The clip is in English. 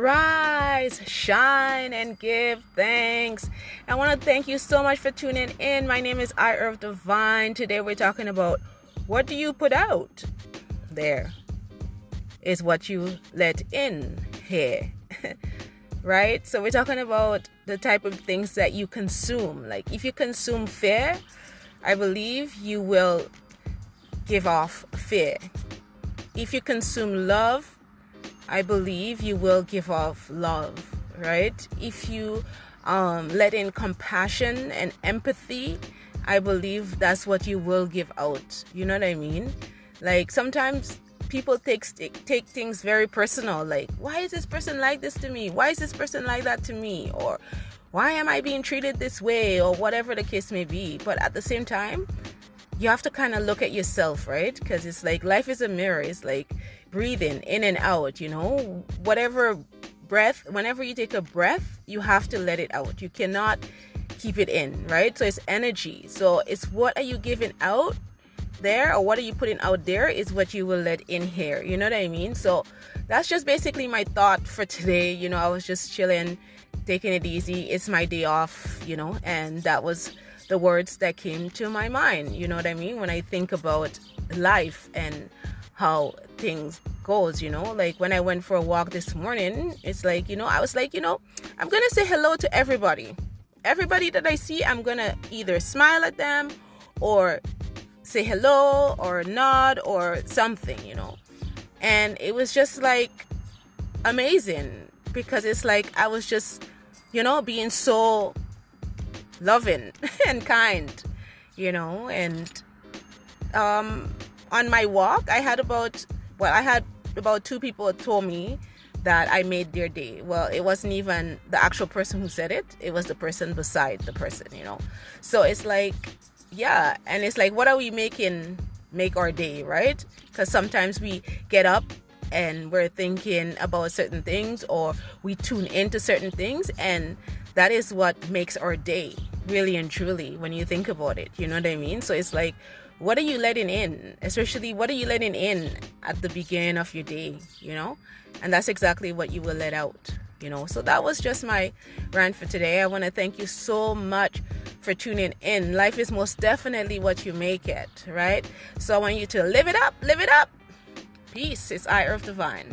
Rise, shine, and give thanks. I want to thank you so much for tuning in. My name is I Earth Divine. Today we're talking about what do you put out? There is what you let in here. right? So we're talking about the type of things that you consume. Like if you consume fear, I believe you will give off fear. If you consume love, I believe you will give off love, right? If you um, let in compassion and empathy, I believe that's what you will give out. You know what I mean? Like sometimes people take take things very personal. Like, why is this person like this to me? Why is this person like that to me? Or why am I being treated this way? Or whatever the case may be. But at the same time, you have to kind of look at yourself, right? Because it's like life is a mirror. It's like breathing in and out, you know, whatever breath, whenever you take a breath, you have to let it out. You cannot keep it in, right? So it's energy. So it's what are you giving out there or what are you putting out there is what you will let in here. You know what I mean? So that's just basically my thought for today. You know, I was just chilling, taking it easy. It's my day off, you know, and that was the words that came to my mind. You know what I mean? When I think about life and how things goes you know? Like when i went for a walk this morning it's like you know i was like you know i'm gonna say hello to everybody. Everybody that i see i'm gonna either smile at them or say hello or nod or something you know? And it was just like amazing because it's like i was just you know being so loving and kind you know? And um on my walk, I had about well, I had about two people told me that I made their day. Well, it wasn't even the actual person who said it, it was the person beside the person, you know. So it's like, yeah, and it's like, what are we making make our day, right? Because sometimes we get up and we're thinking about certain things or we tune into certain things, and that is what makes our day really and truly when you think about it. You know what I mean? So it's like, what are you letting in especially what are you letting in at the beginning of your day you know? And that's exactly what you will let out you know? So that was just my rant for today. I want to thank you so much for tuning in. Life is most definitely what you make it right? So i want you to live it up live it up. Peace. It's i earth divine